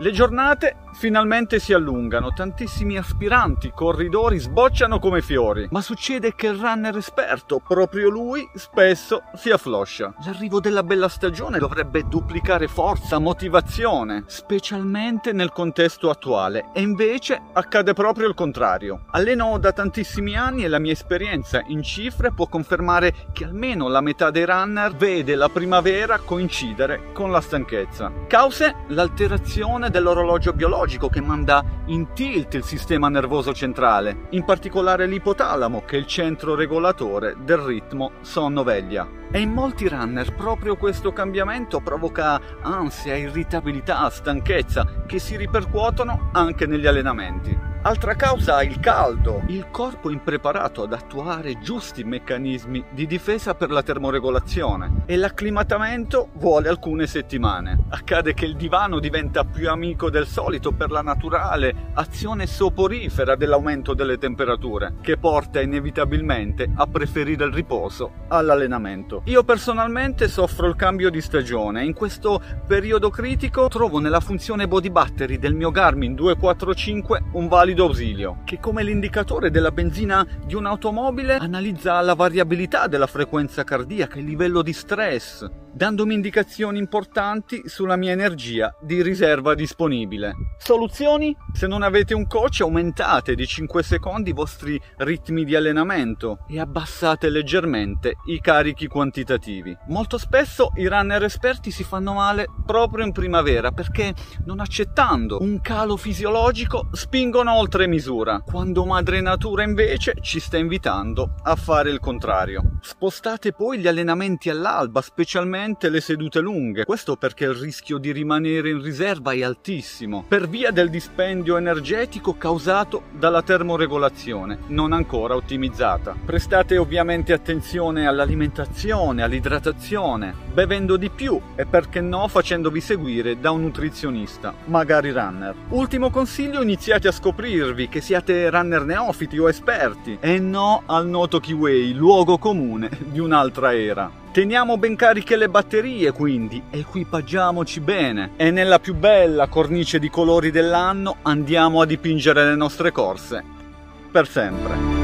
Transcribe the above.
Le giornate finalmente si allungano, tantissimi aspiranti corridori sbocciano come fiori, ma succede che il runner esperto, proprio lui, spesso si affloscia. L'arrivo della bella stagione dovrebbe duplicare forza, motivazione, specialmente nel contesto attuale, e invece accade proprio il contrario. Alleno da tantissimi anni e la mia esperienza in cifre può confermare che almeno la metà dei runner vede la primavera coincidere con la stanchezza. Cause? L'alterazione dell'orologio biologico che manda in tilt il sistema nervoso centrale, in particolare l'ipotalamo che è il centro regolatore del ritmo sonno-veglia. E in molti runner proprio questo cambiamento provoca ansia, irritabilità, stanchezza che si ripercuotono anche negli allenamenti. Altra causa il caldo, il corpo impreparato ad attuare giusti meccanismi di difesa per la termoregolazione e l'acclimatamento vuole alcune settimane. Accade che il divano diventa più amico del solito per la naturale azione soporifera dell'aumento delle temperature, che porta inevitabilmente a preferire il riposo all'allenamento. Io personalmente soffro il cambio di stagione in questo periodo critico trovo nella funzione body battery del mio Garmin 245 un valido valido ausilio, che come l'indicatore della benzina di un'automobile analizza la variabilità della frequenza cardiaca il livello di stress, dandomi indicazioni importanti sulla mia energia di riserva disponibile. Soluzioni? Se non avete un coach aumentate di 5 secondi i vostri ritmi di allenamento e abbassate leggermente i carichi quantitativi. Molto spesso i runner esperti si fanno male proprio in primavera perché non accettando un calo fisiologico spingono oltre misura, quando madre natura invece ci sta invitando a fare il contrario. Spostate poi gli allenamenti all'alba, specialmente le sedute lunghe, questo perché il rischio di rimanere in riserva è altissimo, per via del dispendio energetico causato dalla termoregolazione, non ancora ottimizzata. Prestate ovviamente attenzione all'alimentazione, all'idratazione, bevendo di più e perché no facendovi seguire da un nutrizionista, magari runner. Ultimo consiglio, iniziate a scoprirvi che siate runner neofiti o esperti e no al noto Kiway, luogo comune di un'altra era. Teniamo ben cariche le batterie quindi, equipaggiamoci bene. E nella più bella cornice di colori dell'anno. Andiamo a dipingere le nostre corse. Per sempre.